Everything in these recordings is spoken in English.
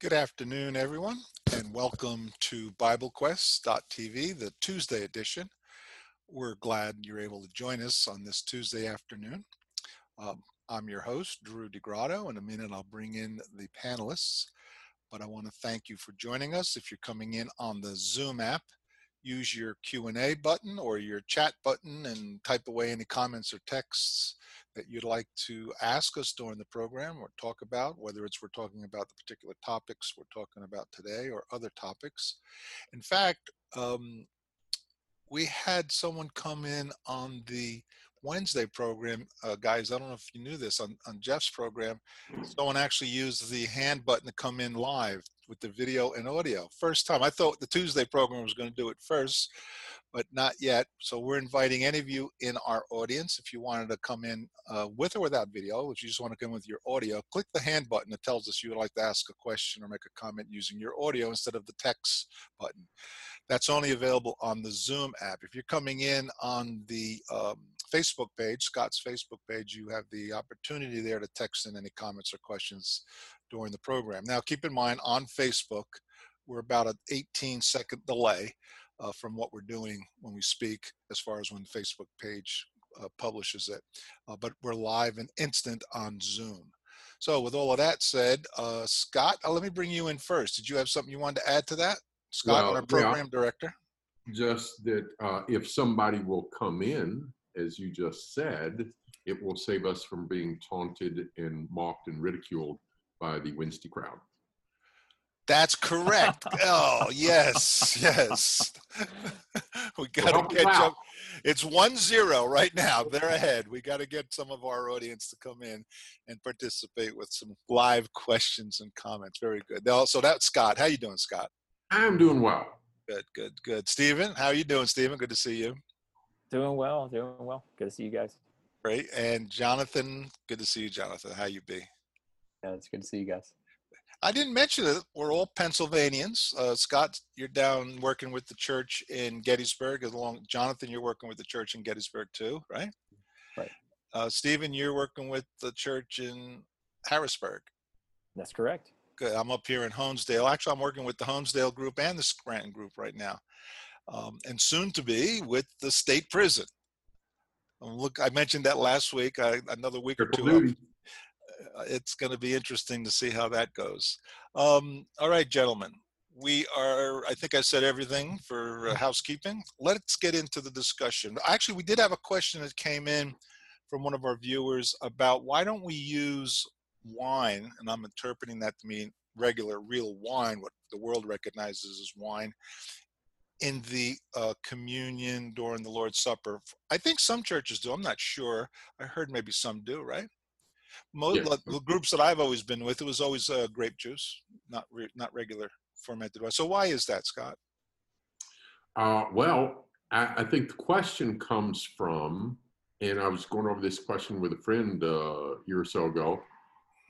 Good afternoon, everyone, and welcome to BibleQuest.tv, the Tuesday edition. We're glad you're able to join us on this Tuesday afternoon. Um, I'm your host, Drew DeGrotto. In a minute, I'll bring in the panelists, but I want to thank you for joining us. If you're coming in on the Zoom app, use your Q&A button or your chat button and type away any comments or texts that you'd like to ask us during the program or talk about, whether it's we're talking about the particular topics we're talking about today or other topics. In fact, um, we had someone come in on the Wednesday program, uh, guys. I don't know if you knew this on, on Jeff's program. Someone actually used the hand button to come in live with the video and audio. First time. I thought the Tuesday program was going to do it first, but not yet. So we're inviting any of you in our audience, if you wanted to come in uh, with or without video, if you just want to come with your audio, click the hand button that tells us you would like to ask a question or make a comment using your audio instead of the text button. That's only available on the Zoom app. If you're coming in on the um, Facebook page, Scott's Facebook page, you have the opportunity there to text in any comments or questions during the program. Now, keep in mind on Facebook, we're about an 18 second delay uh, from what we're doing when we speak as far as when the Facebook page uh, publishes it. Uh, but we're live and instant on Zoom. So with all of that said, uh, Scott, uh, let me bring you in first. Did you have something you wanted to add to that? Scott, Well, our program yeah. director. Just that uh, if somebody will come in, as you just said, it will save us from being taunted and mocked and ridiculed by the Wednesday crowd. That's correct. oh, yes, yes. we got to us catch out. up. It's one zero right now. They're ahead. We got to get some of our audience to come in and participate with some live questions and comments. Very good. Now, So that's Scott. How you doing, Scott? I'm doing well. Good, good, good. Stephen, how you doing, Stephen? Good to see you. Doing well, doing well. Good to see you guys. Great. And Jonathan, good to see you, Jonathan. How you be? Yeah, it's good to see you guys. I didn't mention it. We're all Pennsylvanians. Uh, Scott, you're down working with the church in Gettysburg. Along, Jonathan, you're working with the church in Gettysburg too, right? Right. Uh, Stephen, you're working with the church in Harrisburg. That's correct. Good. I'm up here in Honesdale. Actually, I'm working with the Honesdale group and the Scranton group right now, um, and soon to be with the state prison. Um, look, I mentioned that last week. I, another week or two, up- uh, it's going to be interesting to see how that goes. Um, all right, gentlemen, we are, I think I said everything for uh, housekeeping. Let's get into the discussion. Actually, we did have a question that came in from one of our viewers about why don't we use wine, and I'm interpreting that to mean regular, real wine, what the world recognizes as wine, in the uh, communion during the Lord's Supper. I think some churches do. I'm not sure. I heard maybe some do, right? most Yeah. the groups that I've always been with, it was always uh, grape juice, not re- not regular fermented wine. So why is that, Scott? Uh, well, I, I think the question comes from, and I was going over this question with a friend uh, a year or so ago.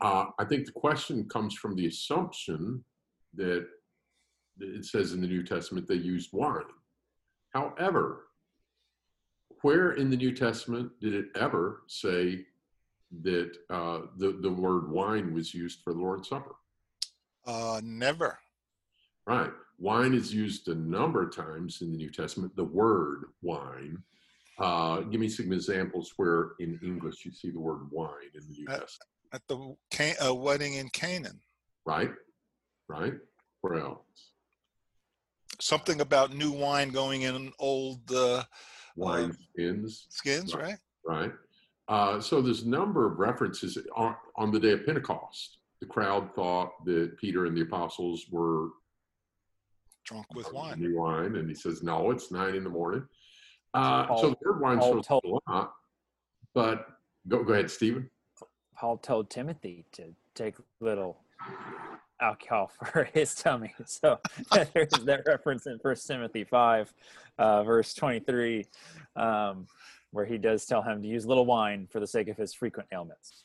Uh, I think the question comes from the assumption that it says in the New Testament they used wine. However, where in the New Testament did it ever say that uh, the, the word wine was used for the Lord's Supper? Uh, never. Right. Wine is used a number of times in the New Testament, the word wine. Uh, give me some examples where in English you see the word wine in the New Uh, Testament. At the uh, wedding in Canaan, Right? Right? Where else? Something about new wine going in old uh, Wine skins. skins, Right. right? Right? Uh, so there's a number of references on, on the day of Pentecost. The crowd thought that Peter and the apostles were Drunk with wine. new wine, and he says, "No, it's nine in the morning." Uh, so Paul- the word wine Paul shows told- a lot. But go go ahead, Stephen. Paul told Timothy to take little alcohol for his tummy. So there's that reference in First Timothy 5, uh, verse 23, um, where he does tell him to use little wine for the sake of his frequent ailments.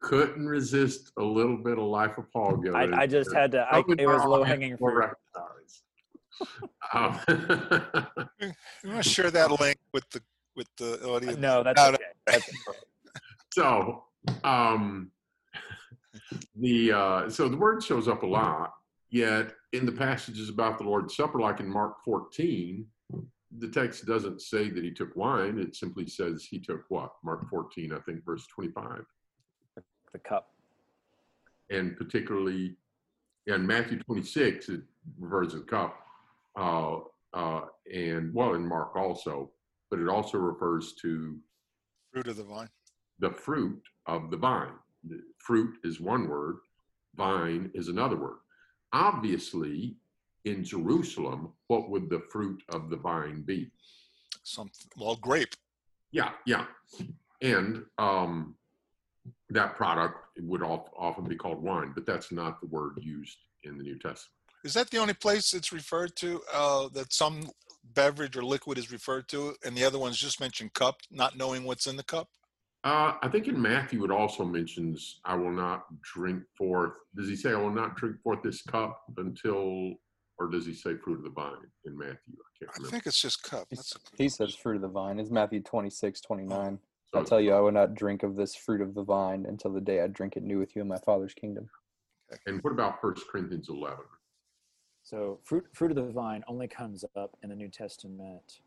couldn't resist a little bit of life of Paul going. I, I just had to, I, it was low hanging fruit. Um, You want to share that link with the with the audience? No, that's No, no. okay. So, um, the uh, so the word shows up a lot. Yet in the passages about the Lord's Supper, like in Mark 14, the text doesn't say that he took wine. It simply says he took what? Mark 14, I think, verse 25. The cup. And particularly in Matthew 26, it refers to the cup. Uh, uh, and well, in Mark also, but it also refers to Fruit of the vine. the fruit of the vine. Fruit is one word, vine is another word. Obviously, in Jerusalem, what would the fruit of the vine be? Some well, grape. Yeah, yeah. And um, that product would often be called wine, but that's not the word used in the New Testament. Is that the only place it's referred to uh, that some beverage or liquid is referred to, and the other ones just mentioned cup, not knowing what's in the cup? Uh, I think in Matthew it also mentions, "I will not drink forth." Does he say, "I will not drink forth this cup until," or does he say "fruit of the vine" in Matthew? I can't Remember. I think it's just cup. That's He says fruit of the vine. It's Matthew 26, 29. So I tell you, I will not drink of this fruit of the vine until the day I drink it new with you in my Father's kingdom. And what about First Corinthians 11? So fruit fruit of the vine only comes up in the New Testament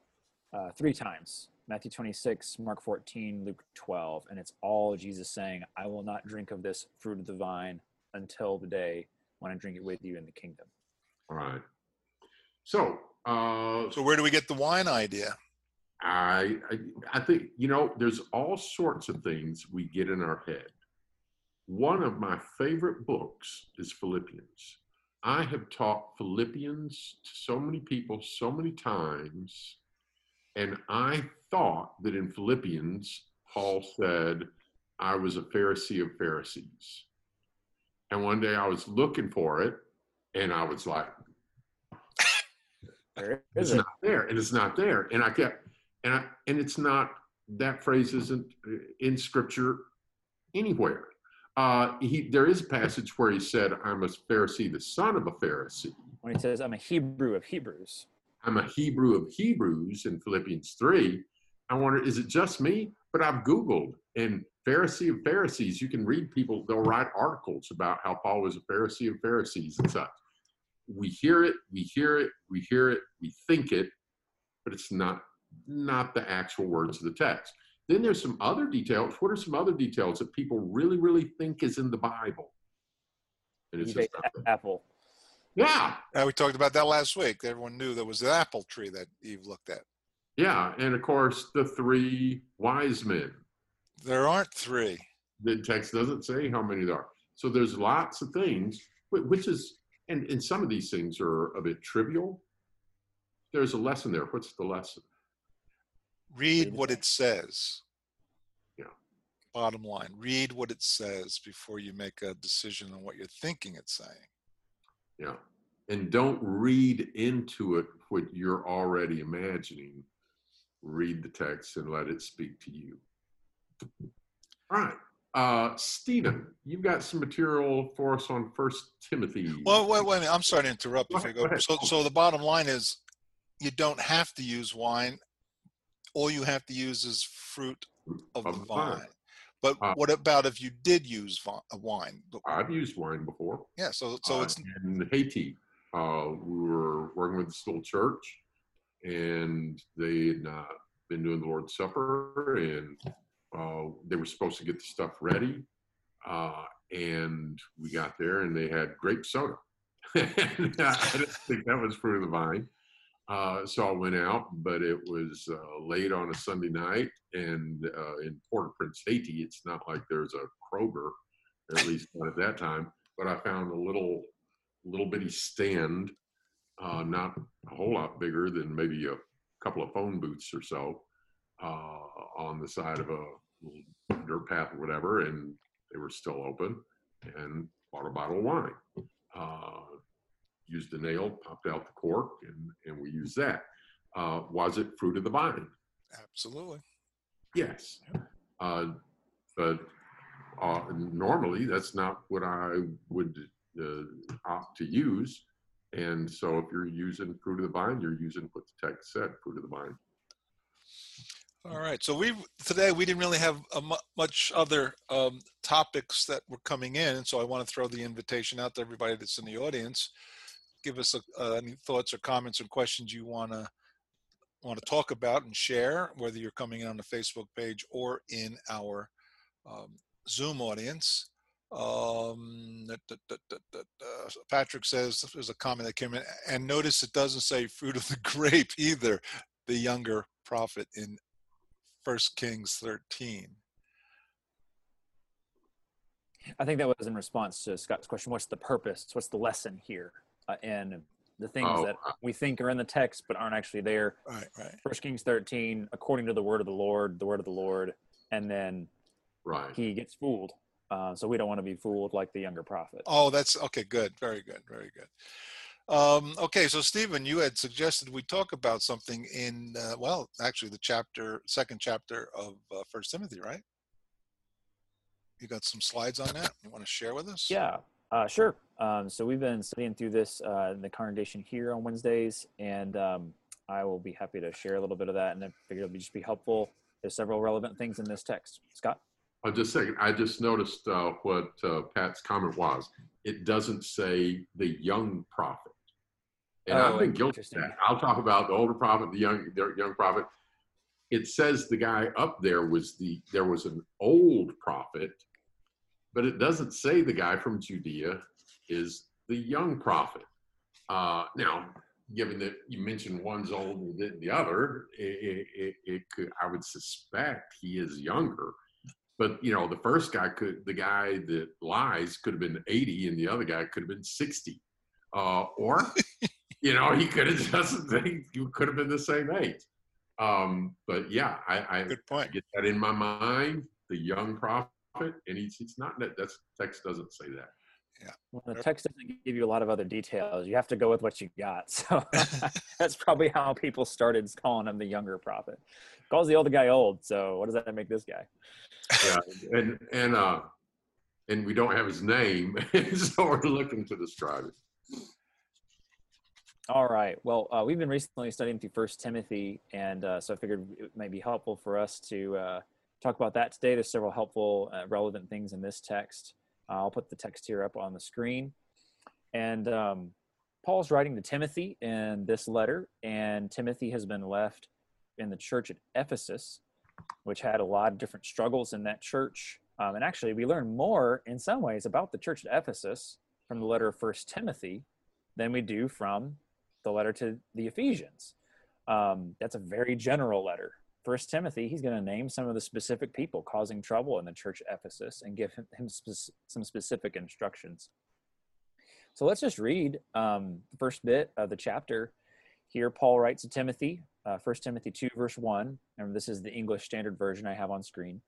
uh, three times. Matthew 26, Mark 14, Luke 12, and it's all Jesus saying, "I will not drink of this fruit of the vine until the day when I drink it with you in the kingdom." All right. So, uh, So where do we get the wine idea? I, I I think you know there's all sorts of things we get in our head. One of my favorite books is Philippians. I have taught Philippians to so many people so many times, and I thought that in Philippians Paul said, "I was a Pharisee of Pharisees." And one day I was looking for it, and I was like, it's it? not there and it's not there and i kept and i and it's not that phrase isn't uh, in scripture anywhere uh he there is a passage where he said i'm a pharisee the son of a pharisee When he says, "I'm a Hebrew of Hebrews." I'm a hebrew of hebrews in philippians 3 i wonder is it just me? But i've googled and pharisee of pharisees you can read people they'll write articles about how paul was a pharisee of pharisees and such. We hear it we hear it we hear it we think it but it's not not the actual words of the text. Then there's some other details. What are some other details that people really really think is in the bible? And it's just baked not there. apple. Yeah Uh, we talked about that last week. Everyone knew there was an apple tree that Eve looked at. yeah and of course the three wise men There aren't three. the text doesn't say how many there are. So there's lots of things, which is, and, and some of these things are a bit trivial. There's a lesson there. What's the lesson? Read what it says. Yeah. Bottom line, read what it says before you make a decision on what you're thinking it's saying. Yeah. And don't read into it what you're already imagining. Read the text and let it speak to you. All right. Uh, Stephen, you've got some material for us on First Timothy. Well, wait, wait a minute. I'm sorry to interrupt you go. go. So, so the bottom line is, you don't have to use wine. All you have to use is fruit of the vine. But Uh, what about if you did use uh, wine? I've used wine before. Yeah. So, so uh, it's in Haiti. Uh, we were working with this little church, and they had uh, been doing the Lord's Supper, and uh, they were supposed to get the stuff ready. Uh, and we got there, and they had grape soda. I didn't think that was fruit of the vine. Uh, so I went out, but it was uh, late on a Sunday night, and uh, in Port-au-Prince, Haiti, it's not like there's a Kroger, at least not at that time. But I found a little little bitty stand, uh, not a whole lot bigger than maybe a couple of phone booths or so, uh, on the side of a little dirt path or whatever, and they were still open, and bought a bottle of wine. Used a nail, popped out the cork, and, and we used that. Uh, was it fruit of the vine? absolutely. Yes. Uh, but uh, normally that's not what I would uh, opt to use. And so if you're using fruit of the vine, you're using what the text said, fruit of the vine. All right. So we today we didn't really have mu- much other um, topics that were coming in, and so I want to throw the invitation out to everybody that's in the audience. Give us a, uh, any thoughts or comments or questions you want to want to talk about and share, whether you're coming in on the Facebook page or in our um, Zoom audience. Um, Patrick says there's a comment that came in, and notice it doesn't say fruit of the grape either. The younger prophet in First Kings 13. I think that was in response to Scott's question. What's the purpose? What's the lesson here? Uh, and the things Oh, that we think are in the text but aren't actually there. Right, right. First Kings 13, according to the word of the Lord, the word of the Lord, and then Right. he gets fooled. Uh, so we don't want to be fooled like the younger prophet. Oh, that's okay. Good. Very good. Very good. Um, okay, so Stephen, you had suggested we talk about something in uh, well, actually, the chapter, second chapter of uh, First Timothy, right? You got some slides on that. You want to share with us? Yeah, uh, sure. Um, so we've been studying through this uh, in the congregation here on Wednesdays, and um, I will be happy to share a little bit of that, and I figured it'll just be helpful. There's several relevant things in this text. Scott? I'll just say, I just noticed uh, what uh, Pat's comment was. It doesn't say the young prophet. And Oh, I've been guilty of that. I'll talk about the older prophet, the young, the young prophet. It says the guy up there was the, there was an old prophet, but it doesn't say the guy from Judea is the young prophet. Uh, now, given that you mentioned one's older than the other, it, it, it could, I would suspect he is younger. But you know, the first guy could, the guy that lies could have been 80, and the other guy could have been 60, uh, or you know, he could have just you could have been the same age. Um, but yeah, I, I, Good point. get that in my mind. The young prophet, and he's it's not that that's text doesn't say that. Well, the text doesn't give you a lot of other details. You have to go with what you got. So that's probably how people started calling him the younger prophet. Calls the older guy old. So what does that make this guy? Yeah, and and uh, and we don't have his name, so we're looking to describe it. All right. Well, uh, we've been recently studying through First Timothy, and uh, so I figured it might be helpful for us to uh, talk about that today. There's several helpful, uh, relevant things in this text. Uh, I'll put the text here up on the screen. And um, Paul's writing to Timothy in this letter, and Timothy has been left in the church at Ephesus, which had a lot of different struggles in that church. Um, and actually, we learn more in some ways about the church at Ephesus from the letter of First Timothy than we do from the letter to the Ephesians. Um, that's a very general letter. First Timothy, he's going to name some of the specific people causing trouble in the church Ephesus and give him, him spec- some specific instructions. So let's just read um, the first bit of the chapter. Here, Paul writes to Timothy, uh, 1 Timothy 2, verse 1. Remember, this is the English Standard Version I have on screen.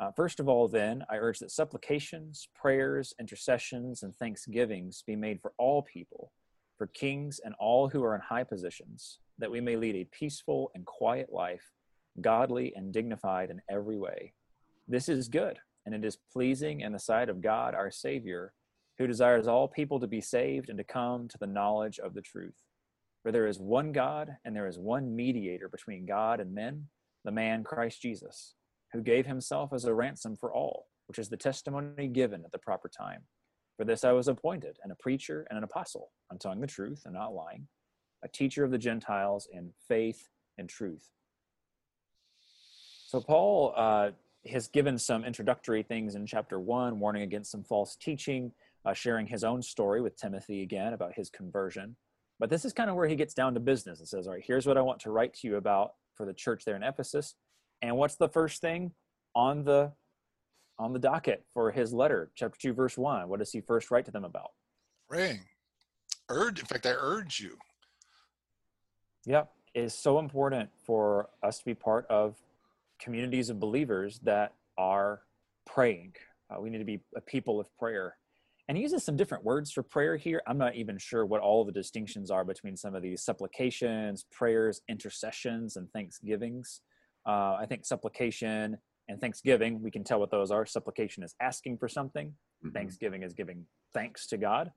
Uh, first of all, then, I urge that supplications, prayers, intercessions, and thanksgivings be made for all people for kings and all who are in high positions, that we may lead a peaceful and quiet life, godly and dignified in every way. This is good, and it is pleasing in the sight of God our Savior, who desires all people to be saved and to come to the knowledge of the truth. For there is one God, and there is one mediator between God and men, the man Christ Jesus, who gave himself as a ransom for all, which is the testimony given at the proper time. For this I was appointed, and a preacher and an apostle, I'm telling the truth and not lying, a teacher of the Gentiles in faith and truth. So Paul uh, has given some introductory things in chapter one, warning against some false teaching, uh, sharing his own story with Timothy again about his conversion. But this is kind of where he gets down to business and says, All right, here's what I want to write to you about for the church there in Ephesus. And what's the first thing on the on the docket for his letter, chapter 2, verse 1. What does he first write to them about? Praying. Urge. In fact, I urge you. Yep. It is so important for us to be part of communities of believers that are praying. Uh, we need to be a people of prayer. And he uses some different words for prayer here. I'm not even sure what all the distinctions are between some of these supplications, prayers, intercessions, and thanksgivings. Uh, I think supplication and thanksgiving, we can tell what those are. Supplication is asking for something, Mhm. thanksgiving is giving thanks to God.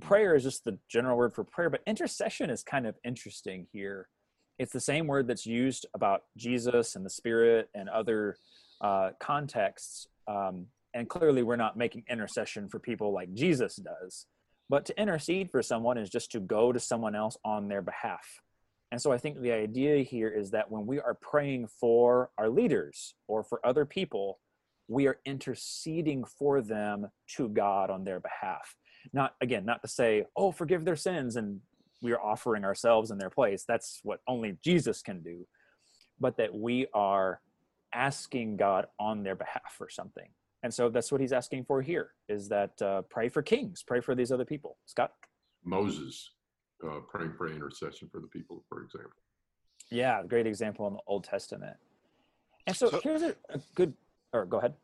Prayer is just the general word for prayer, but intercession is kind of interesting here. It's the same word that's used about Jesus and the Spirit and other uh, contexts. Um, and clearly, we're not making intercession for people like Jesus does. But to intercede for someone is just to go to someone else on their behalf. And so I think the idea here is that when we are praying for our leaders or for other people, we are interceding for them to God on their behalf. Not, again, not to say, oh, forgive their sins and we are offering ourselves in their place. That's what only Jesus can do. But that we are asking God on their behalf for something. And so that's what he's asking for here is that uh, pray for kings, pray for these other people. Scott? Moses uh, praying for intercession for the people, for example. Yeah, great example in the Old Testament. And so, So- here's a, a good, or go ahead.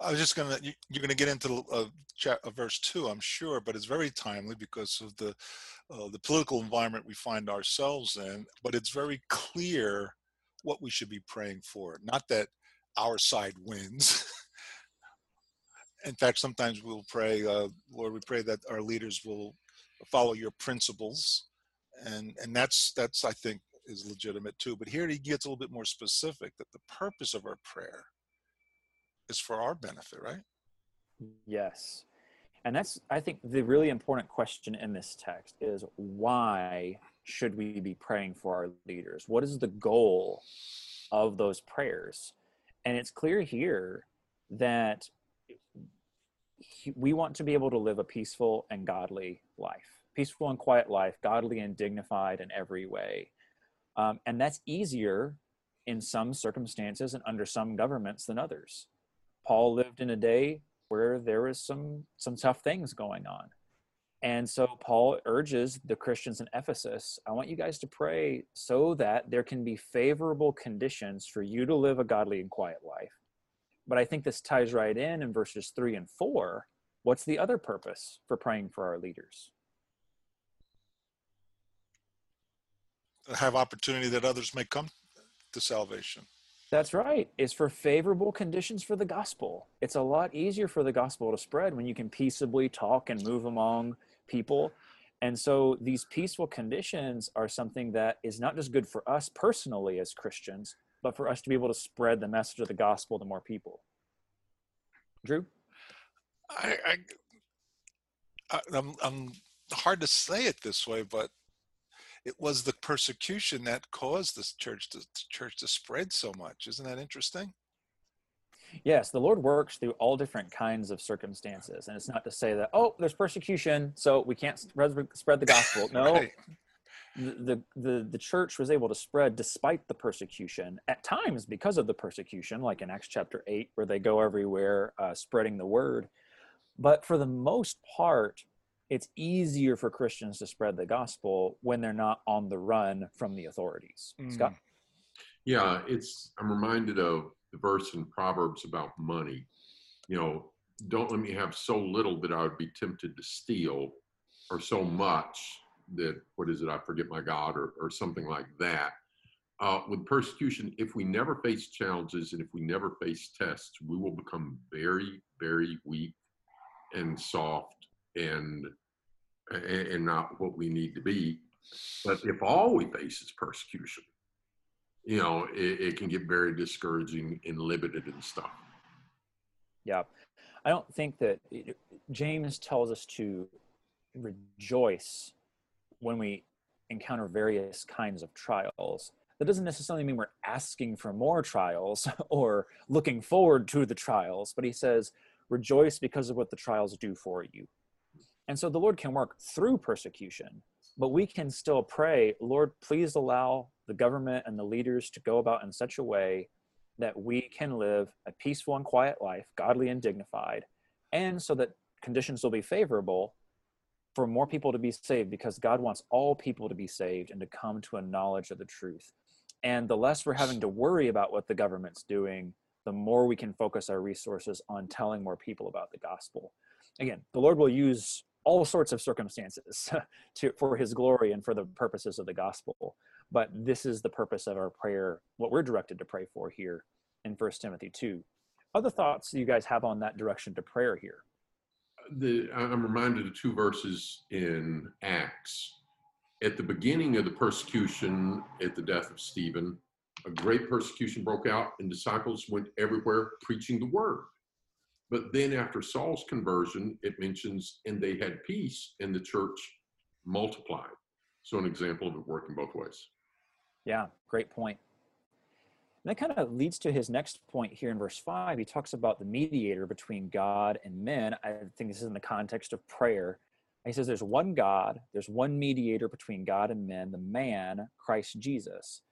I was just gonna, you, you're gonna get into uh, chat, uh, verse two, I'm sure, but it's very timely because of the uh, the political environment we find ourselves in. But it's very clear what we should be praying for. Not that our side wins. in fact, sometimes we'll pray, uh, Lord, we pray that our leaders will follow your principles, and and that's that's I think is legitimate too. But here he gets a little bit more specific that the purpose of our prayer is for our benefit, right? Yes. And that's, I think, the really important question in this text is why should we be praying for our leaders? What is the goal of those prayers? And it's clear here that we want to be able to live a peaceful and godly life, peaceful and quiet life, godly and dignified in every way. Um, and that's easier in some circumstances and under some governments than others. Paul lived in a day where there was some some tough things going on. And so Paul urges the Christians in Ephesus, I want you guys to pray so that there can be favorable conditions for you to live a godly and quiet life. But I think this ties right in in verses 3 and 4. What's the other purpose for praying for our leaders? Have opportunity that others may come to salvation. That's right. It's for favorable conditions for the gospel. It's a lot easier for the gospel to spread when you can peaceably talk and move among people. And so these peaceful conditions are something that is not just good for us personally as Christians, but for us to be able to spread the message of the gospel to more people. Drew? I, I, I I'm, I'm hard to say it this way, but it was the persecution that caused this church to church to spread so much. Isn't that interesting? Yes, the Lord works through all different kinds of circumstances. And it's not to say that, oh, there's persecution, so we can't spread spread the gospel. No, Right. the, the the church was able to spread despite the persecution at times because of the persecution like in acts chapter 8 where they go everywhere uh, spreading the word but for the most part it's easier for christians to spread the gospel when they're not on the run from the authorities Mm. scott Yeah, it's. I'm reminded of the verse in Proverbs about money. You know, don't let me have so little that I would be tempted to steal, or so much that what is it? I forget my God, or or something like that. Uh, with persecution, if we never face challenges and if we never face tests, we will become very, very weak and soft and and, and not what we need to be. But if all we face is persecution, you know, it, it can get very discouraging and limited and stuff. yeah i don't think that james tells us to rejoice when we encounter various kinds of trials that doesn't necessarily mean we're asking for more trials or looking forward to the trials but he says rejoice because of what the trials do for you and so the lord can work through persecution but we can still pray lord please allow the government and the leaders to go about in such a way that we can live a peaceful and quiet life godly and dignified and so that conditions will be favorable for more people to be saved because God wants all people to be saved and to come to a knowledge of the truth. And the less we're having to worry about what the government's doing, the more we can focus our resources on telling more people about the gospel. Again, the Lord will use all sorts of circumstances to, for his glory and for the purposes of the gospel. But this is the purpose of our prayer, what we're directed to pray for here in 1 Timothy 2. Other thoughts you guys have on that direction to prayer here? The, I'm reminded of two verses in Acts, at the beginning of the persecution at the death of Stephen, a great persecution broke out, and disciples went everywhere preaching the word. But then after Saul's conversion, it mentions, and they had peace, and the church multiplied. So, an example of it working both ways. Yeah, great point. And that kind of leads to his next point here in verse 5. He talks about the mediator between God and men. I think this is in the context of prayer. He says there's one God, there's one mediator between God and men, the man, Christ Jesus.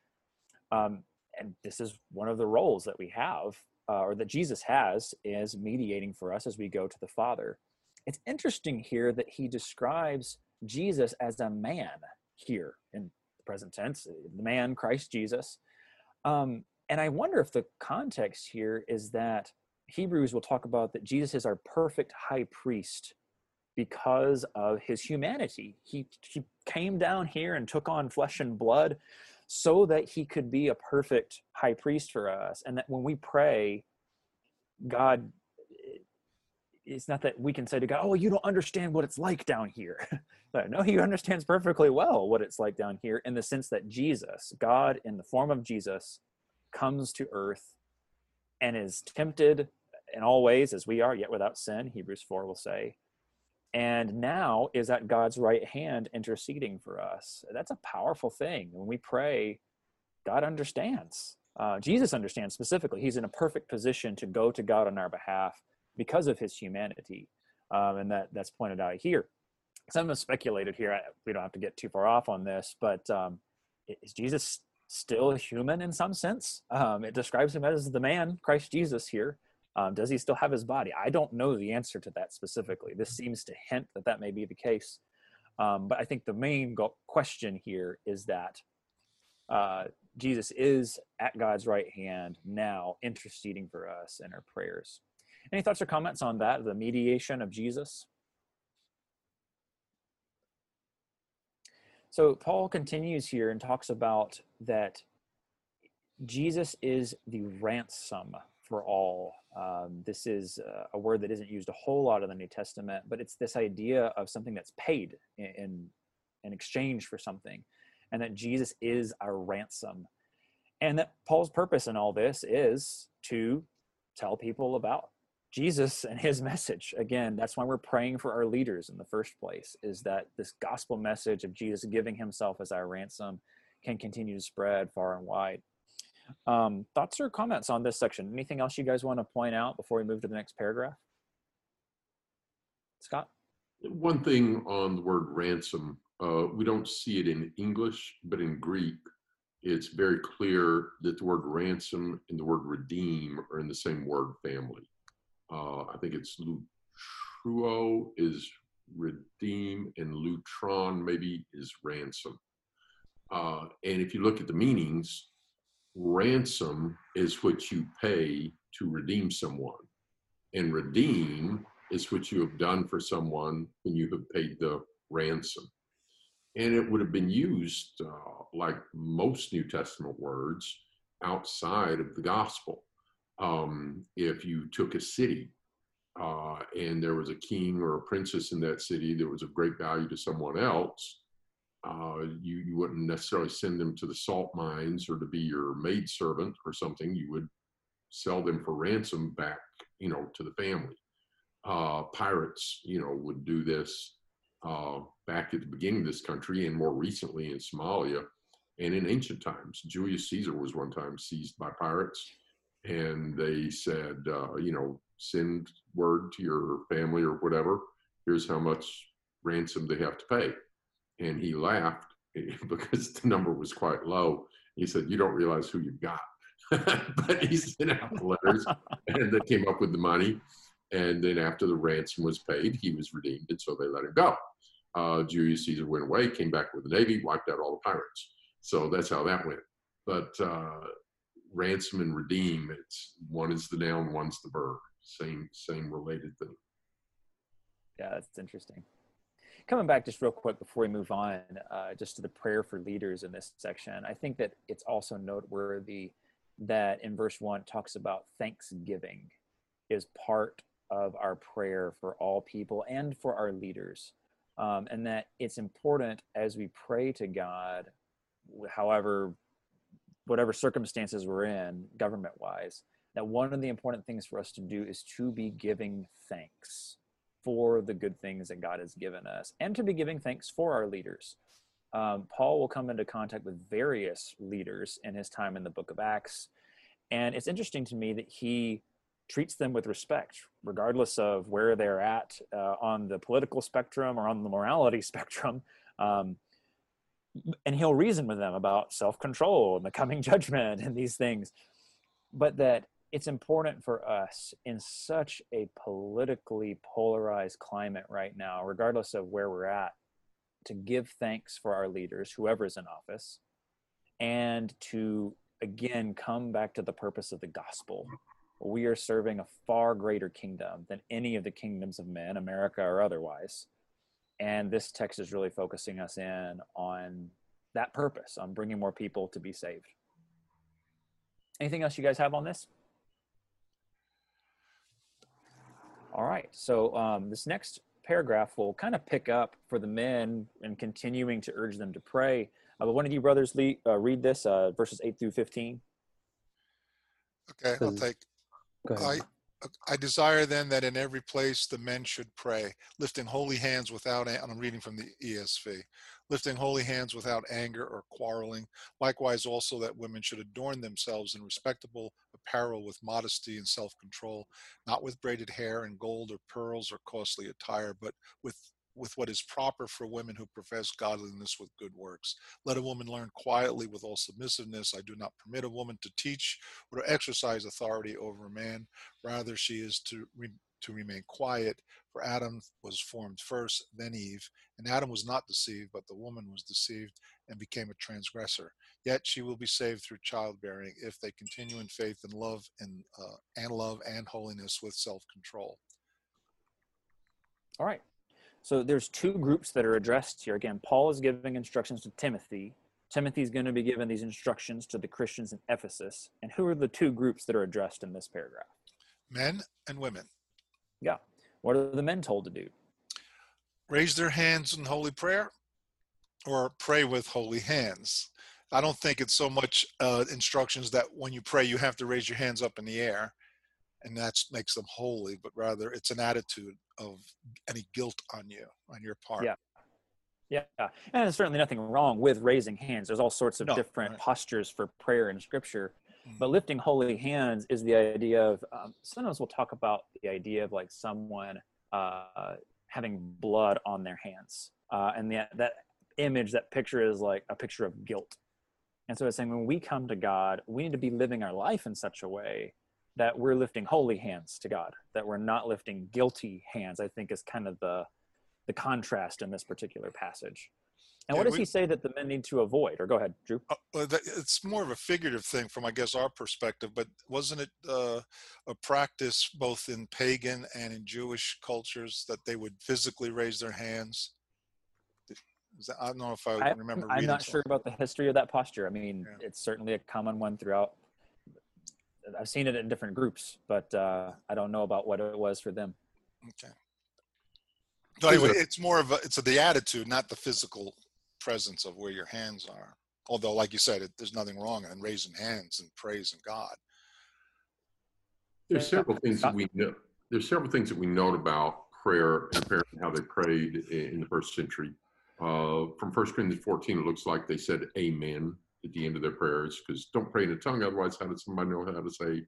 Um, and this is one of the roles that we have, uh, or that Jesus has, is mediating for us as we go to the Father. It's interesting here that he describes Jesus as a man here in the present tense, the man, Christ Jesus. Um, and I wonder if the context here is that Hebrews will talk about that Jesus is our perfect high priest because of his humanity. He, he came down here and took on flesh and blood so that he could be a perfect high priest for us. And that when we pray, God, eh, it's not that we can say to God, oh, you don't understand what it's like down here. no, he understands perfectly well what it's like down here in the sense that Jesus, God in the form of Jesus, comes to earth and is tempted in all ways as we are, yet without sin, Hebrews 4 will say, and now is at God's right hand interceding for us. That's a powerful thing. When we pray, God understands. Uh, Jesus understands specifically. He's in a perfect position to go to God on our behalf because of his humanity. Um, and that, that's pointed out here. Some have speculated here. I, we don't have to get too far off on this, but um, is Jesus still human in some sense? Um, it describes him as the man, Christ Jesus, here. Um, does he still have his body? I don't know the answer to that specifically. This seems to hint that that may be the case. Um, but I think the main go- question here is that uh, Jesus is at God's right hand now, interceding for us in our prayers. Any thoughts or comments on that, the mediation of Jesus? So Paul continues here and talks about that Jesus is the ransom for all. Um, this is uh, a word that isn't used a whole lot in the New Testament, but it's this idea of something that's paid in, in, in exchange for something, and that Jesus is our ransom. And that Paul's purpose in all this is to tell people about Jesus and his message. Again, that's why we're praying for our leaders in the first place, is that this gospel message of Jesus giving himself as our ransom can continue to spread far and wide. Um, thoughts or comments on this section? Anything else you guys want to point out before we move to the next paragraph? Scott? One thing on the word ransom, uh, we don't see it in English, but in Greek, it's very clear that the word ransom and the word redeem are in the same word family. Uh, I think it's lutroo is redeem and lutron maybe is ransom. Uh, and if you look at the meanings, ransom is what you pay to redeem someone, and redeem is what you have done for someone when you have paid the ransom. And it would have been used, uh, like most New Testament words, outside of the gospel. Um, if you took a city uh, and there was a king or a princess in that city that was of great value to someone else, uh, you, you wouldn't necessarily send them to the salt mines or to be your maid servant or something. You would sell them for ransom back, you know, to the family. Uh, pirates, you know, would do this uh, back at the beginning of this country and more recently in Somalia and in ancient times. Julius Caesar was one time seized by pirates and they said, uh, you know, send word to your family or whatever. Here's how much ransom they have to pay and he laughed because the number was quite low. He said, "You don't realize who you've got." but he sent out the letters, and they came up with the money. And then after the ransom was paid, he was redeemed, and so they let him go. Uh, Julius Caesar went away, came back with the navy, wiped out all the pirates. So that's how that went. But uh, ransom and redeem, it's one is the noun, one's the verb. Same same related thing. Yeah, that's interesting coming back just real quick before we move on, uh, just to the prayer for leaders in this section, I think that it's also noteworthy that in verse one talks about thanksgiving is part of our prayer for all people and for our leaders. um, and that it's important as we pray to God, however, whatever circumstances we're in, government wise, that one of the important things for us to do is to be giving thanks for the good things that God has given us and to be giving thanks for our leaders. Um, Paul will come into contact with various leaders in his time in the book of Acts. And it's interesting to me that he treats them with respect, regardless of where they're at uh, on the political spectrum or on the morality spectrum. Um, and he'll reason with them about self control and the coming judgment and these things. But that it's important for us in such a politically polarized climate right now, regardless of where we're at, to give thanks for our leaders, whoever is in office, and to again come back to the purpose of the gospel. We are serving a far greater kingdom than any of the kingdoms of men, America or otherwise. And this text is really focusing us in on that purpose, on bringing more people to be saved. Anything else you guys have on this? All right. So um, this next paragraph will kind of pick up for the men and continuing to urge them to pray. Uh, but one of you brothers le- uh, read this, uh, verses 8 through 15. Okay, I'll take. Go ahead. I, I desire then that in every place the men should pray, lifting holy hands without, and I'm reading from the ESV, lifting holy hands without anger or quarreling. Likewise, also that women should adorn themselves in respectable apparel with modesty and self control, not with braided hair and gold or pearls or costly attire, but with with what is proper for women who profess godliness with good works. Let a woman learn quietly with all submissiveness. I do not permit a woman to teach or to exercise authority over a man. Rather, she is to, re- to remain quiet. For Adam was formed first, then Eve. And Adam was not deceived, but the woman was deceived and became a transgressor. Yet she will be saved through childbearing if they continue in faith and love and, uh, and love and holiness with self-control. All right. So there's two groups that are addressed here. Again, Paul is giving instructions to Timothy. Timothy's going to be giving these instructions to the Christians in Ephesus. And who are the two groups that are addressed in this paragraph? Men and women Yeah. What are the men told to do? raise their hands in holy prayer or pray with holy hands. I don't think it's so much uh, instructions that when you pray, you have to raise your hands up in the air and that makes them holy, but rather it's an attitude of any guilt on you, on your part. Yeah. Yeah. And there's certainly nothing wrong with raising hands. There's all sorts of No, different right. postures for prayer in Scripture. But lifting holy hands is the idea of, um, sometimes we'll talk about the idea of like someone uh, having blood on their hands. Uh, and the, that image, that picture is like a picture of guilt. And so it's saying when we come to God, we need to be living our life in such a way that we're lifting holy hands to God, that we're not lifting guilty hands, I think is kind of the, the contrast in this particular passage. And what Yeah, does we- he say that the men need to avoid? Or go ahead, Drew. Uh, it's more of a figurative thing from, I guess, our perspective, but wasn't it uh, a practice both in pagan and in Jewish cultures that they would physically raise their hands? That- I don't know if I, I, remember I'm not sure about the history of that posture. I mean, Yeah. it's certainly a common one throughout. I've seen it in different groups, but uh, I don't know about what it was for them. Okay. So anyway, it's more of a, it's a, the attitude, not the physical presence of where your hands are. Although, like you said, it, there's nothing wrong in raising hands and praising God. There's several things that we know. There's several things that we note about prayer and apparently how they prayed in the first century. Uh, from First Corinthians 14, it looks like they said amen at the end of their prayers because don't pray in a tongue. Otherwise, how does somebody know how to say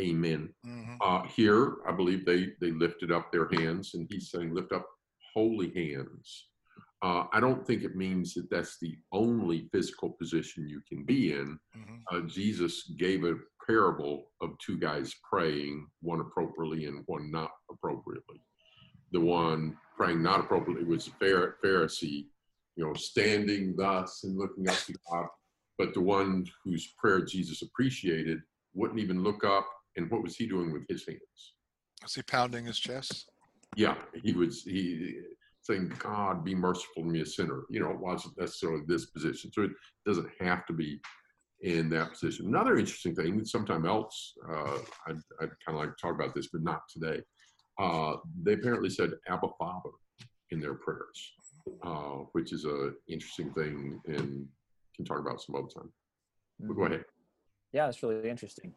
amen? hmm Uh, here, I believe they they lifted up their hands, and he's saying, "Lift up holy hands." Uh, I don't think it means that that's the only physical position you can be in. hmm Uh, Jesus gave a parable of two guys praying, one appropriately and one not appropriately. The one praying not appropriately was a Pharisee, you know, standing thus and looking up to God. But the one whose prayer Jesus appreciated wouldn't even look up. And what was he doing with his hands? Was he pounding his chest? Yeah, he was he saying, "God, be merciful to me, a sinner." You know, it wasn't necessarily this position, so it doesn't have to be in that position. Another interesting thing, sometime else, uh, I'd, I'd kind of like to talk about this, but not today. Uh, they apparently said Abba Father in their prayers, uh, which is an interesting thing and can talk about some other time. But go Mhm. ahead. Yeah, that's really interesting.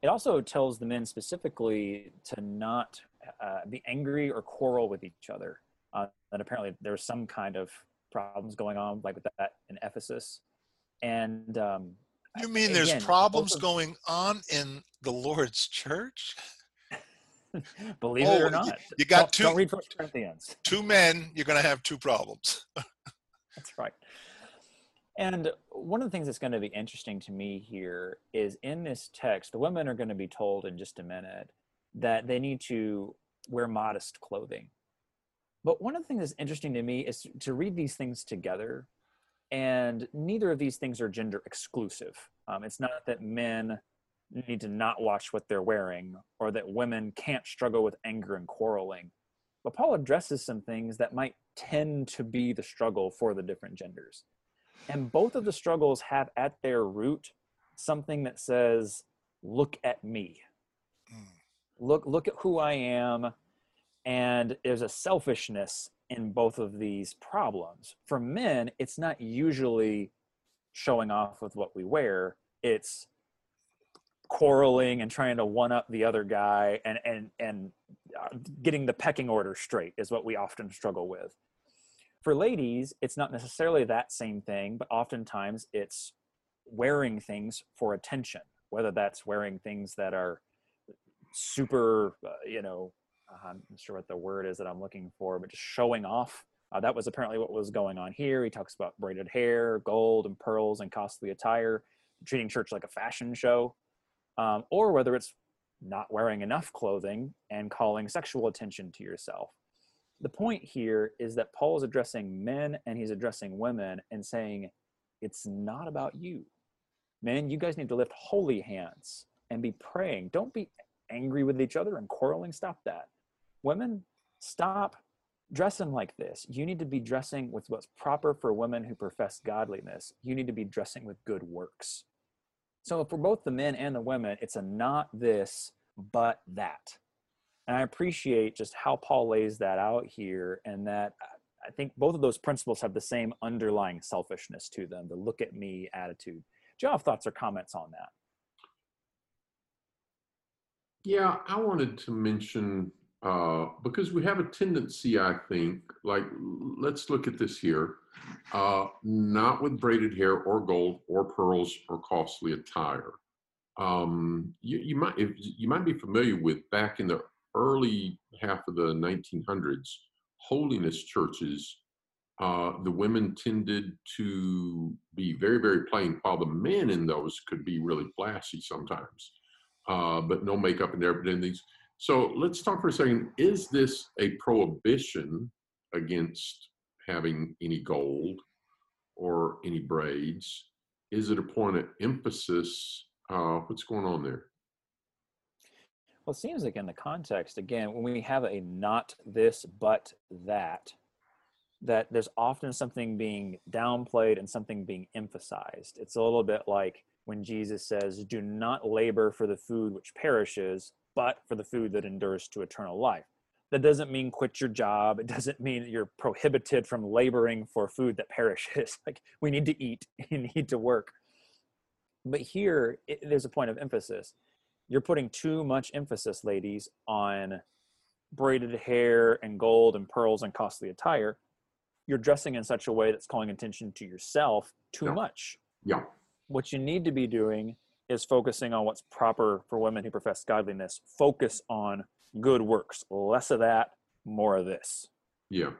It also tells the men specifically to not uh, be angry or quarrel with each other. And apparently, there's some kind of problems going on, like with that in Ephesus. And um, You mean there's again, both problems of- going on in the Lord's church? believe it Oh, or not, You got don't, two don't read First Corinthians. two men, you're going to have two problems. That's right. And one of the things that's going to be interesting to me here is in this text, the women are going to be told in just a minute that they need to wear modest clothing. But one of the things that's interesting to me is to read these things together, and neither of these things are gender exclusive. Um, it's not that men need to not watch what they're wearing or that women can't struggle with anger and quarreling. But Paul addresses some things that might tend to be the struggle for the different genders. And both of the struggles have at their root something that says, look at me. Mm. Look look at who I am. And there's a selfishness in both of these problems. For men, it's not usually showing off with what we wear. It's quarreling and trying to one up the other guy and and and uh, getting the pecking order straight is what we often struggle with for ladies it's not necessarily that same thing but oftentimes it's wearing things for attention whether that's wearing things that are super uh, you know i'm not sure what the word is that i'm looking for but just showing off uh, that was apparently what was going on here he talks about braided hair gold and pearls and costly attire treating church like a fashion show um, or whether it's not wearing enough clothing and calling sexual attention to yourself. The point here is that Paul is addressing men and he's addressing women and saying, it's not about you. Men, you guys need to lift holy hands and be praying. Don't be angry with each other and quarreling. Stop that. Women, stop dressing like this. You need to be dressing with what's proper for women who profess godliness. You need to be dressing with good works. So for both the men and the women, it's a not this, but that. And I appreciate just how Paul lays that out here, and that I think both of those principles have the same underlying selfishness to them, the look at me attitude. Do you have thoughts or comments on that? Yeah, I wanted to mention uh, because we have a tendency, I think, like let's look at this here, uh, not with braided hair or gold or pearls or costly attire. Um, you, you might you might be familiar with back in the early half of the 1900s, holiness churches. Uh, the women tended to be very, very plain, while the men in those could be really flashy sometimes uh, but no makeup and everything. These. So let's talk for a second. Is this a prohibition against having any gold or any braids? Is it a point of emphasis? Uh, what's going on there? Well, it seems like in the context, again, when we have a not this, but that, that there's often something being downplayed and something being emphasized. It's a little bit like when Jesus says, Do not labor for the food which perishes, but for the food that endures to eternal life. That doesn't mean quit your job. It doesn't mean you're prohibited from laboring for food that perishes. Like we need to eat, you need to work. But here, it, there's a point of emphasis you're putting too much emphasis, ladies, on braided hair and gold and pearls and costly attire. You're dressing in such a way that's calling attention to yourself too Yeah. much. Yeah, What you need to be doing is focusing on what's proper for women who profess godliness. Focus on good works. Less of that, more of this. yeah.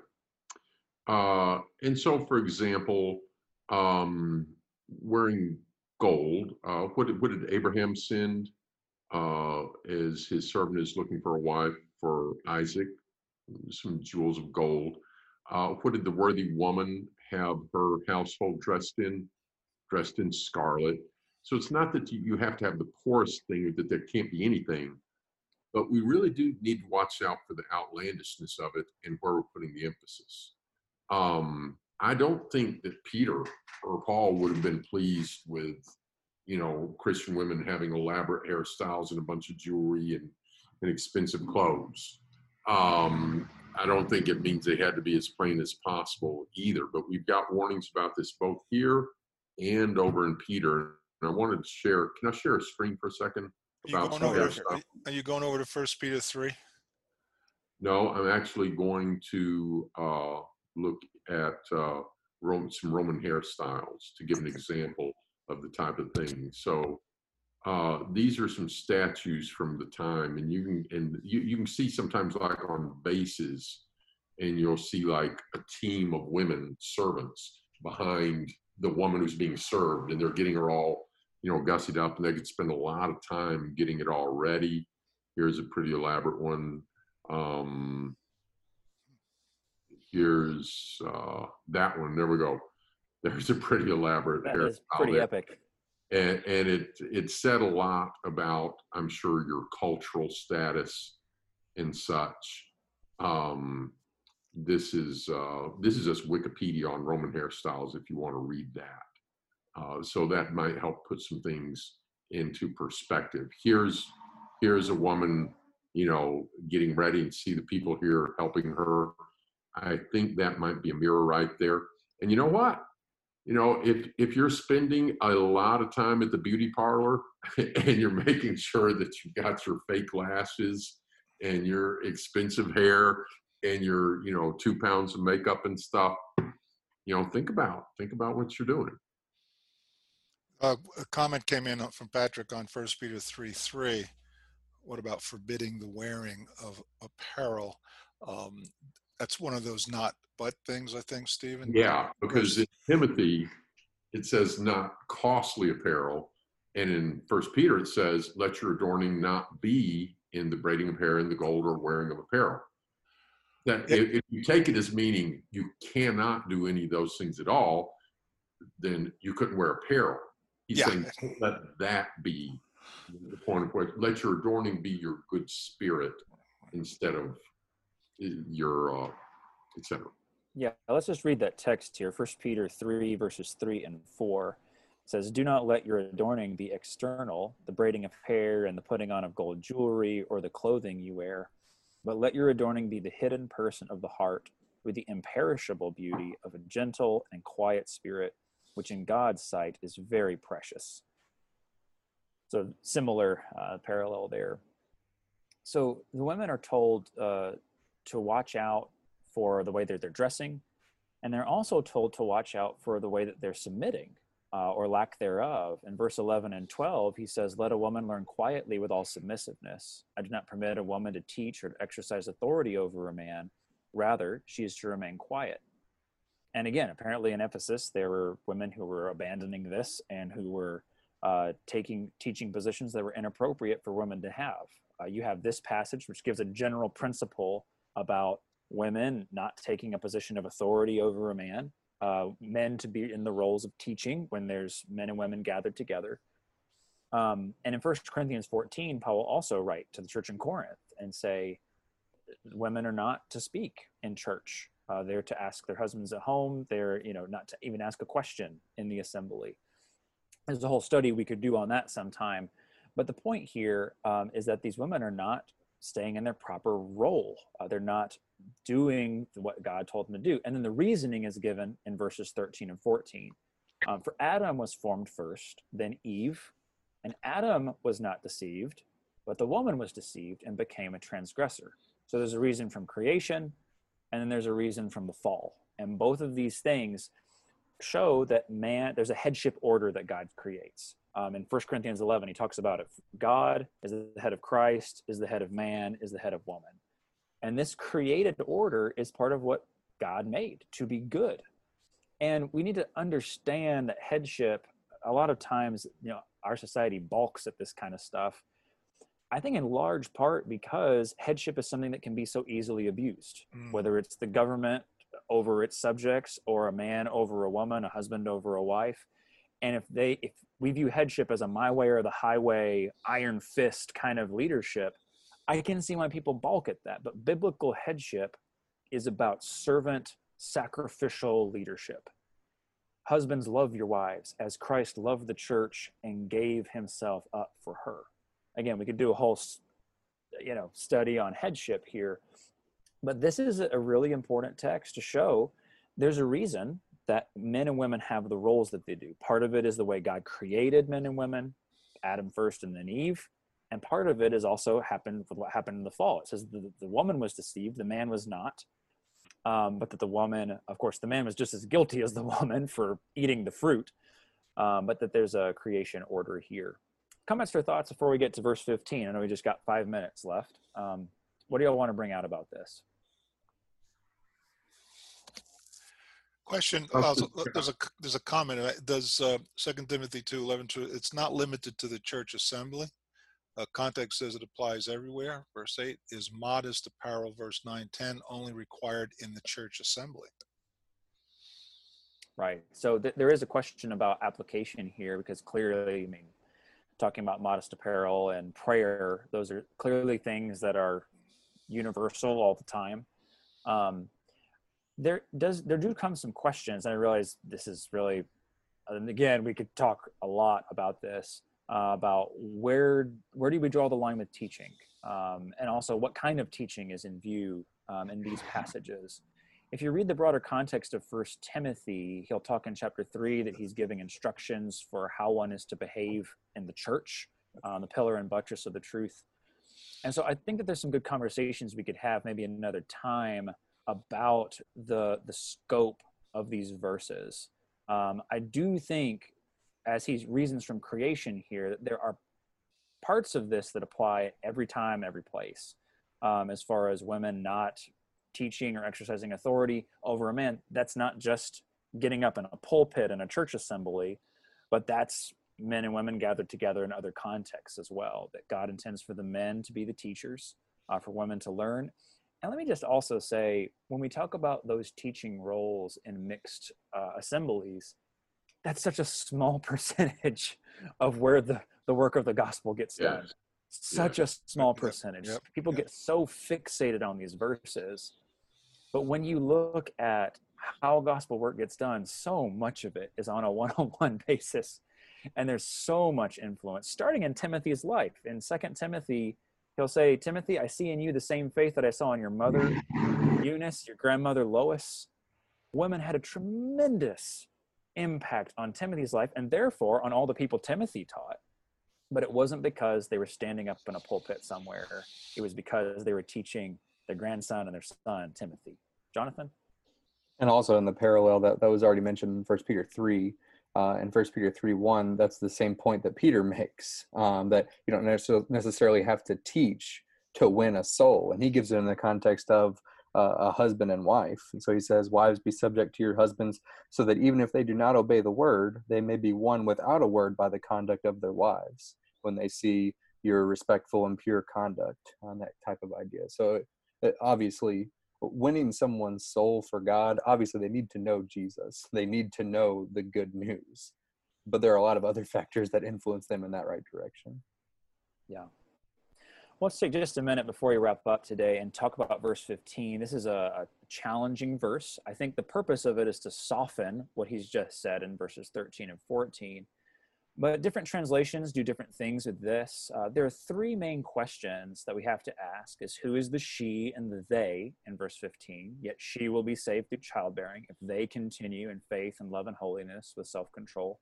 Uh, and so, for example, um, wearing gold. Uh, what did what did Abraham send? Uh, as his servant is looking for a wife for Isaac, some jewels of gold. Uh, what did the worthy woman have her household dressed in? Dressed in scarlet. So it's not that you, have to have the poorest thing, or that there can't be anything, but we really do need to watch out for the outlandishness of it and where we're putting the emphasis. Um, I don't think that Peter or Paul would have been pleased with, you know, Christian women having elaborate hairstyles and a bunch of jewelry and, and expensive clothes. Um, I don't think it means they had to be as plain as possible either. But we've got warnings about this both here and over in Peter. And I wanted to share. Can I share a screen for a second? Are you going over stuff? are you going over to First Peter three? No, I'm actually going to uh, look at uh, Rome, some Roman hairstyles to give an example of the type of thing. So uh, these are some statues from the time, and you can and you, you can see sometimes like on bases, and you'll see like a team of women servants behind the woman who's being served, and they're getting her all you know gussied up, and they could spend a lot of time getting it all ready. Here's a pretty elaborate one. Um, here's uh, that one. There we go. There's a pretty elaborate That is pretty epic. And, and it it said a lot about, I'm sure, your cultural status and such. Um, this is uh, this is just Wikipedia on Roman hairstyles. If you want to read that, uh, so that might help put some things into perspective. Here's here's a woman, you know, getting ready and see the people here helping her. I think that might be a mirror right there. And you know what? You know, if if you're spending a lot of time at the beauty parlor and you're making sure that you've got your fake lashes and your expensive hair and your, you know, two pounds of makeup and stuff, you know, think about think about what you're doing. Uh, a comment came in from Patrick on First Peter three three. What about forbidding the wearing of apparel? Um, that's one of those not but things, I think, Stephen. Yeah, because in Timothy it says not costly apparel, and in First Peter it says let your adorning not be in the braiding of hair and the gold or wearing of apparel. That Yeah. if, if you take it as meaning you cannot do any of those things at all, then you couldn't wear apparel. He's Yeah. saying let that be the point of what let your adorning be your good spirit instead of uh, your uh, etc. Yeah, let's just read that text here. First Peter 3, verses 3 and 4 says, Do not let your adorning be external, the braiding of hair and the putting on of gold jewelry or the clothing you wear, but let your adorning be the hidden person of the heart with the imperishable beauty of a gentle and quiet spirit, which in God's sight is very precious. So, similar uh, parallel there. So, the women are told uh, to watch out for the way that they're dressing, and they're also told to watch out for the way that they're submitting uh, or lack thereof. In verse 11 and 12, he says, Let a woman learn quietly with all submissiveness. I do not permit a woman to teach or to exercise authority over a man. Rather, she is to remain quiet. And again, apparently in Ephesus, there were women who were abandoning this and who were uh, taking teaching positions that were inappropriate for women to have. Uh, you have this passage, which gives a general principle about women not taking a position of authority over a man, uh, men to be in the roles of teaching when there's men and women gathered together. Um, and in 1 Corinthians 14, Paul will also write to the church in Corinth and say, women are not to speak in church. Uh, they're to ask their husbands at home. They're, you know, not to even ask a question in the assembly. There's a whole study we could do on that sometime. But the point here um, is that these women are not staying in their proper role. Uh, they're not doing what God told them to do. And then the reasoning is given in verses 13 and 14. Um, for Adam was formed first, then Eve, and Adam was not deceived, but the woman was deceived and became a transgressor. So there's a reason from creation, and then there's a reason from the fall. And both of these things show that man, there's a headship order that God creates. Um, in 1 Corinthians 11, he talks about it. God is the head of Christ, is the head of man, is the head of woman. And this created order is part of what God made to be good. And we need to understand that headship, a lot of times, you know, our society balks at this kind of stuff. I think in large part because headship is something that can be so easily abused, Mm. whether it's the government over its subjects or a man over a woman, a husband over a wife. And if they if we view headship as a my way or the highway iron fist kind of leadership, I can see why people balk at that. But biblical headship is about servant sacrificial leadership. Husbands, love your wives as Christ loved the church and gave himself up for her. Again, we could do a whole, you know, study on headship here, But this is a really important text to show there's a reason that men and women have the roles that they do. Part of it is the way God created men and women, Adam first and then Eve. And part of it is also happened with what happened in the fall. It says the, the woman was deceived, the man was not. Um, but that the woman, of course, the man was just as guilty as the woman for eating the fruit, um, but that there's a creation order here. Comments or thoughts before we get to verse 15? I know we just got five minutes left. Um, what do y'all want to bring out about this? Question, Uh, there's a, there's a comment, does uh, Second Timothy 2, 11, it's not limited to the church assembly. Uh, Context says it applies everywhere. Verse 8 is modest apparel, verse 9, 10, only required in the church assembly. Right. So th- there is a question about application here because clearly, I mean, talking about modest apparel and prayer, those are clearly things that are universal all the time. Um, there does there do come some questions, and I realize this is really, and again, we could talk a lot about this uh, about where where do we draw the line with teaching, um, and also what kind of teaching is in view um, in these passages if you read the broader context of first timothy he'll talk in chapter 3 that he's giving instructions for how one is to behave in the church on the pillar and buttress of the truth. And so i think that there's some good conversations we could have maybe another time about the the scope of these verses. Um, i do think as he reasons from creation here that there are parts of this that apply every time every place um, as far as women not teaching or exercising authority over a man that's not just getting up in a pulpit in a church assembly but that's men and women gathered together in other contexts as well that god intends for the men to be the teachers uh, for women to learn. And let me just also say when we talk about those teaching roles in mixed uh, assemblies that's such a small percentage of where the, the work of the gospel gets done. Such a small percentage. Yep, people yep. get so fixated on these verses but when you look at how gospel work gets done, so much of it is on a one on one basis. And there's so much influence, starting in Timothy's life. In Second Timothy, he'll say, Timothy, I see in you the same faith that I saw in your mother, Eunice, your grandmother, Lois. Women had a tremendous impact on Timothy's life and therefore on all the people Timothy taught. But it wasn't because they were standing up in a pulpit somewhere, it was because they were teaching their grandson and their son, Timothy. Jonathan? And also in the parallel that, that was already mentioned in First Peter three, uh, in First Peter three one, that's the same point that Peter makes. Um, that you don't necessarily have to teach to win a soul, and he gives it in the context of uh, a husband and wife. And so he says, "Wives, be subject to your husbands, so that even if they do not obey the word, they may be won without a word by the conduct of their wives, when they see your respectful and pure conduct." On that type of idea. So uh, Uh, obviously winning someone's soul for God, obviously they need to know Jesus. They need to know the good news. But there are a lot of other factors that influence them in that right direction. Yeah. Well, let's take just a minute before we wrap up today and talk about verse 15. This is a, a challenging verse. I think the purpose of it is to soften what he's just said in verses 13 and 14. But different translations do different things with this. Uh, there are three main questions that we have to ask is who is the she and the they in verse 15? Yet she will be saved through childbearing if they continue in faith and love and holiness with self-control.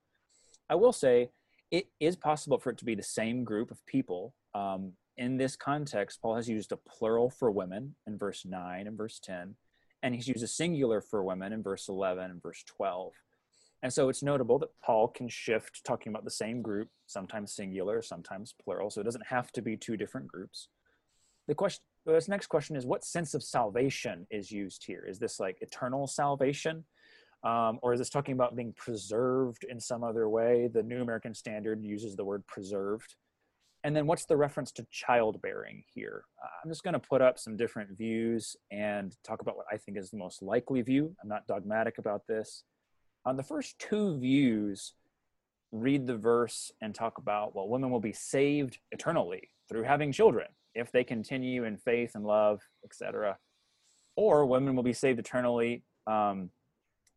I will say it is possible for it to be the same group of people. Um, in this context, Paul has used a plural for women in verse 9 and verse 10, and he's used a singular for women in verse 11 and verse 12. And so it's notable that Paul can shift talking about the same group, sometimes singular, sometimes plural. So it doesn't have to be two different groups. The question, this next question is what sense of salvation is used here? Is this like eternal salvation? Um, or is this talking about being preserved in some other way? The New American Standard uses the word preserved. And then what's the reference to childbearing here? Uh, I'm just going to put up some different views and talk about what I think is the most likely view. I'm not dogmatic about this. On the first two views, read the verse and talk about, well, women will be saved eternally through having children if they continue in faith and love, etc. Or women will be saved eternally um,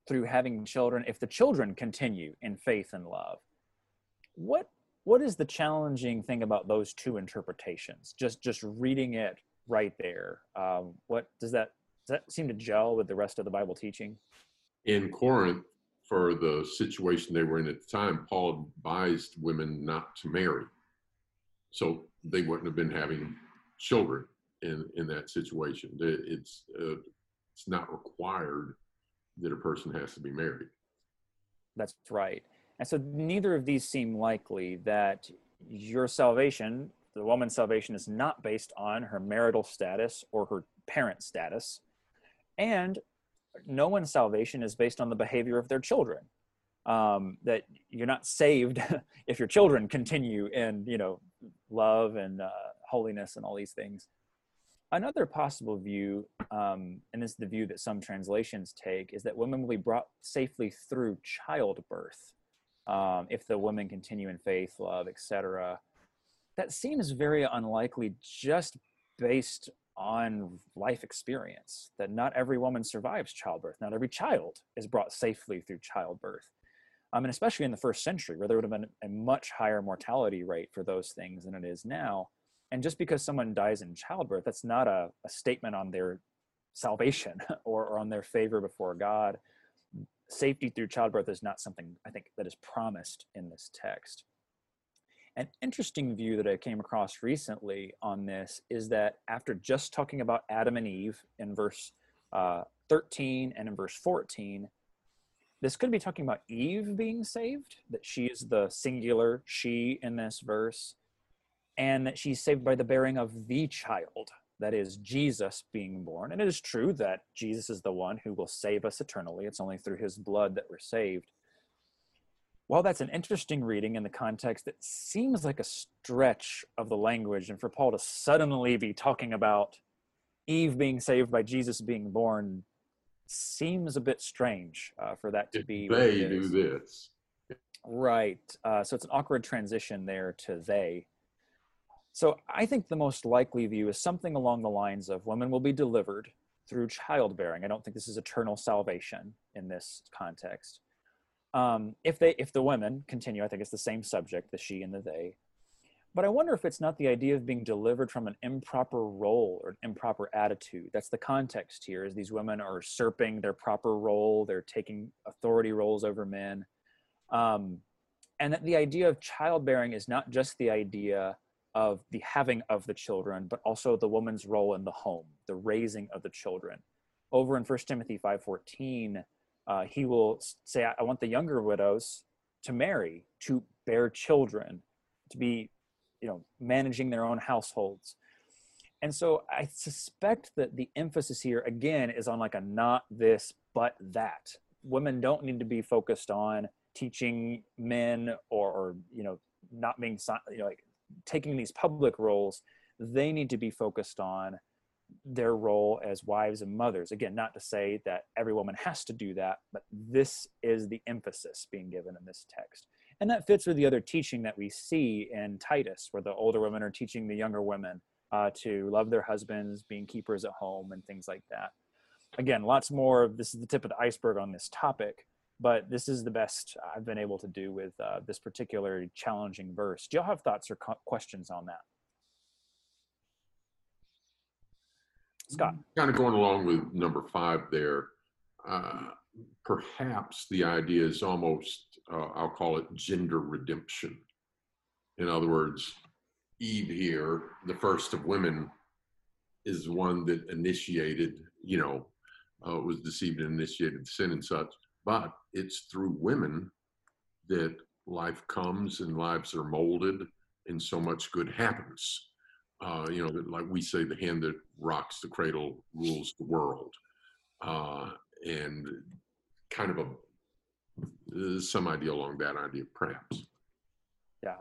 through having children if the children continue in faith and love. What what is the challenging thing about those two interpretations? Just just reading it right there. Um, what does that does that seem to gel with the rest of the Bible teaching? In Corinth, for the situation they were in at the time, Paul advised women not to marry. So they wouldn't have been having children in, in that situation. It's, uh, it's not required that a person has to be married. That's right. And so neither of these seem likely that your salvation, the woman's salvation, is not based on her marital status or her parent status. And no one's salvation is based on the behavior of their children. Um, that you're not saved if your children continue in, you know, love and uh, holiness and all these things. Another possible view, um, and this is the view that some translations take, is that women will be brought safely through childbirth um, if the women continue in faith, love, etc. That seems very unlikely just based on life experience, that not every woman survives childbirth. Not every child is brought safely through childbirth. Um, and especially in the first century, where there would have been a much higher mortality rate for those things than it is now and just because someone dies in childbirth that's not a, a statement on their salvation or, or on their favor before god safety through childbirth is not something i think that is promised in this text an interesting view that i came across recently on this is that after just talking about adam and eve in verse uh, 13 and in verse 14 this could be talking about eve being saved that she is the singular she in this verse and that she's saved by the bearing of the child that is jesus being born. And it is true that jesus is the one who will save us eternally. It's only through his blood that we're saved while that's an interesting reading in the context it seems like a stretch of the language and for paul to suddenly be talking about eve being saved by jesus being born seems a bit strange uh, for that to be they do this right uh, so it's an awkward transition there to they so I think the most likely view is something along the lines of women will be delivered through childbearing. I don't think this is eternal salvation in this context. Um, if they, if the women continue, I think it's the same subject, the she and the they. But I wonder if it's not the idea of being delivered from an improper role or an improper attitude. That's the context here. Is these women are usurping their proper role, they're taking authority roles over men, um, and that the idea of childbearing is not just the idea of the having of the children, but also the woman's role in the home, the raising of the children. Over in 1 Timothy 5.14, uh, he will say, I want the younger widows to marry, to bear children, to be, you know, managing their own households. And so I suspect that the emphasis here, again, is on like a not this, but that. Women don't need to be focused on teaching men or, or you know, not being, you know, like taking these public roles, they need to be focused on their role as wives and mothers. Again, not to say that every woman has to do that, but this is the emphasis being given in this text. And that fits with the other teaching that we see in Titus, where the older women are teaching the younger women uh, to love their husbands, being keepers at home, and things like that. Again, lots more. This is the tip of the iceberg on this topic but this is the best I've been able to do with uh, this particular challenging verse. Do y'all have thoughts or co- questions on that? Scott. Kind of going along with number five there. Uh, perhaps the idea is almost, uh, I'll call it gender redemption. In other words, Eve here, the first of women, is one that initiated, you know, uh, was deceived and initiated sin and such but it's through women that life comes and lives are molded and so much good happens. Uh, you know, like we say, the hand that rocks the cradle rules the world. Uh, and kind of a some idea along that idea, perhaps. Yeah.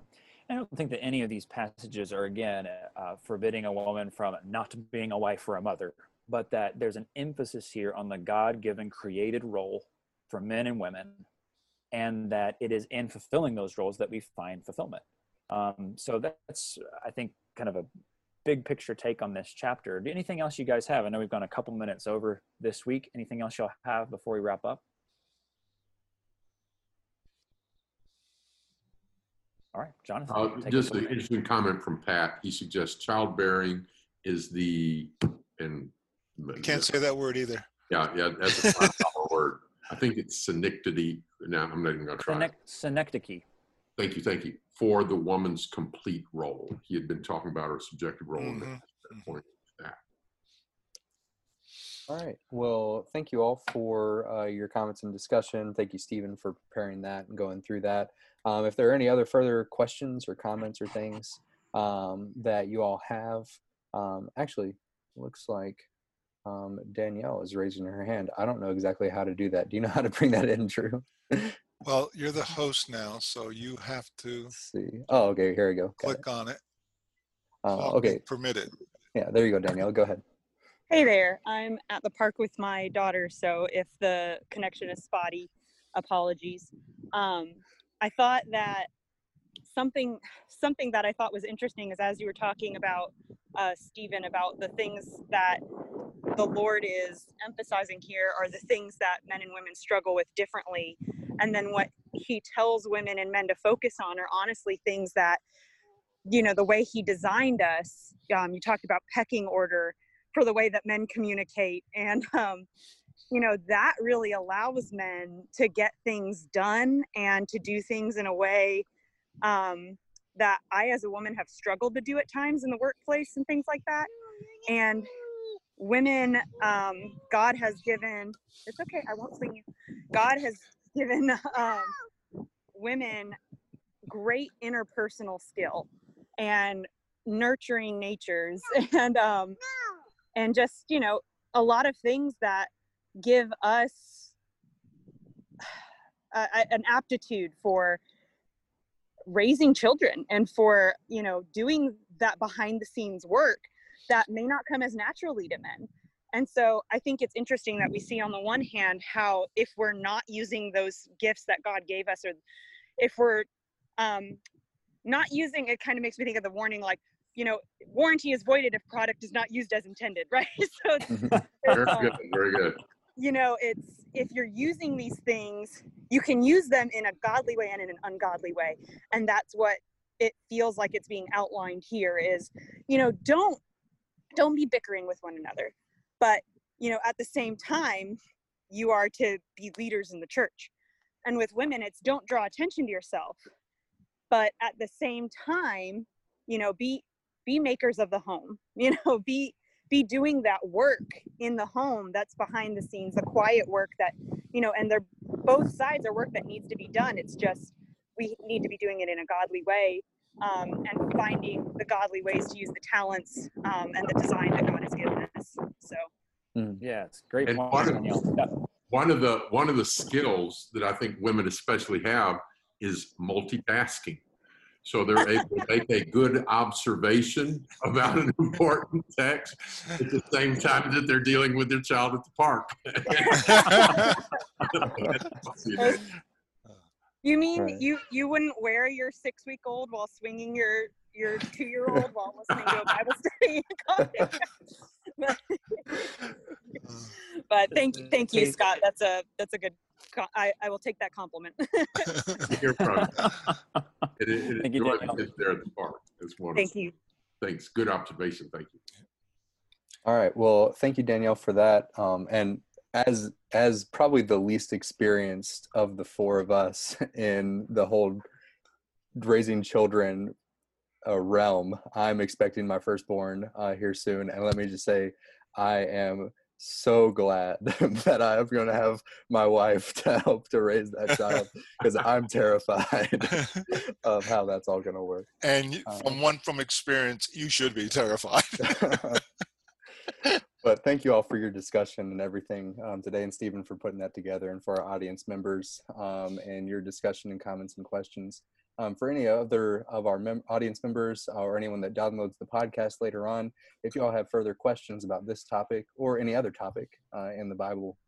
I don't think that any of these passages are, again, uh, forbidding a woman from not being a wife or a mother, but that there's an emphasis here on the God given created role for men and women, and that it is in fulfilling those roles that we find fulfillment. Um, so that's, I think, kind of a big picture take on this chapter. Do anything else you guys have? I know we've gone a couple minutes over this week. Anything else you'll have before we wrap up? All right, Jonathan. Uh, just an interesting comment from Pat. He suggests childbearing is the and I can't say that word either. Yeah, yeah, that's a five dollar word. I think it's synecdoche. Now I'm not even going to try. it. Synecdoche. Thank you, thank you for the woman's complete role. He had been talking about her subjective role in Mhm, that point. That. All right. Well, thank you all for uh, your comments and discussion. Thank you, Stephen, for preparing that and going through that. Um, if there are any other further questions or comments or things um, that you all have, um, actually, looks like um, Danielle is raising her hand. I don't know exactly how to do that. Do you know how to bring that in, Drew? Well, you're the host now, so you have to Let's see. Oh, okay. Here we go. Got it. click on it. Uh, Talk okay. Permitted. Yeah, there you go, Danielle. Go ahead. Hey there. I'm at the park with my daughter, so if the connection is spotty, apologies. Um, I thought that something something that I thought was interesting is as you were talking about uh, Stephen about the things that the Lord is emphasizing here are the things that men and women struggle with differently, and then what He tells women and men to focus on are honestly things that you know the way He designed us. Um, you talked about pecking order for the way that men communicate and um, you know that really allows men to get things done and to do things in a way um, that i as a woman have struggled to do at times in the workplace and things like that and women um, god has given it's okay i won't swing you god has given um, women great interpersonal skill and nurturing natures and um, and just you know a lot of things that give us a, a- an aptitude for raising children and for you know doing that behind the scenes work that may not come as naturally to men and so i think it's interesting that we see on the one hand how if we're not using those gifts that god gave us or if we're um, not using it kind of makes me think of the warning like you know warranty is voided if product is not used as intended right? So it's, Very it's, um, good, very good. you know it's if you're using these things you can use them in a godly way and in an ungodly way. And that's what it feels like it's being outlined here is you know don't don't be bickering with one another but you know at the same time you are to be leaders in the church. And with women it's don't draw attention to yourself but at the same time you know be be makers of the home you know be be doing that work in the home that's behind the scenes the quiet work that you know and they're both sides are work that needs to be done. It's just we need to be doing it in a godly way um, and finding the godly ways to use the talents um, and the design that god has given us so mm. Yeah, it's great And point, one of- Yeah. One of the one of the skills that I think women especially have is multitasking. So they're able to make a good observation about an important text at the same time that they're dealing with their child at the park. you mean Right. you you wouldn't wear your six week old while swinging your your two year old while listening to a bible study but thank you thank you scott that's a that's a good i i will take that compliment Hear from you. It is it is Thank you, joy Danielle. there at the park. It's wonderful. thank you Thanks. Good observation. Thank you. All right. Well, thank you, Danielle, for that. Um, and as as probably the least experienced of the four of us in the whole raising children uh, realm, I'm expecting my firstborn uh, here soon. And let me just say, I am so glad that I'm going to have my wife to help to raise that child because I'm terrified of how that's all going to work. and Uh, from one from experience, you should be terrified. but thank you all for your discussion and everything um, today, and Stephen for putting that together, and for our audience members um, and your discussion and comments and questions. Um, for any other of our mem- audience members or anyone that downloads the podcast later on, if you all have further questions about this topic or any other topic uh, in the Bible,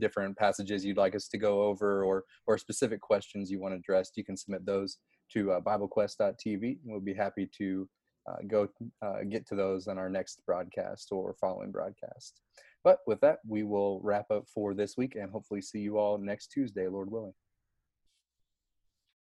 different passages you'd like us to go over, or or specific questions you want addressed, you can submit those to uh, BibleQuest.tv. And we'll be happy to uh, go uh, get to those on our next broadcast or following broadcast. But with that, we will wrap up for this week and hopefully see you all next Tuesday, Lord willing.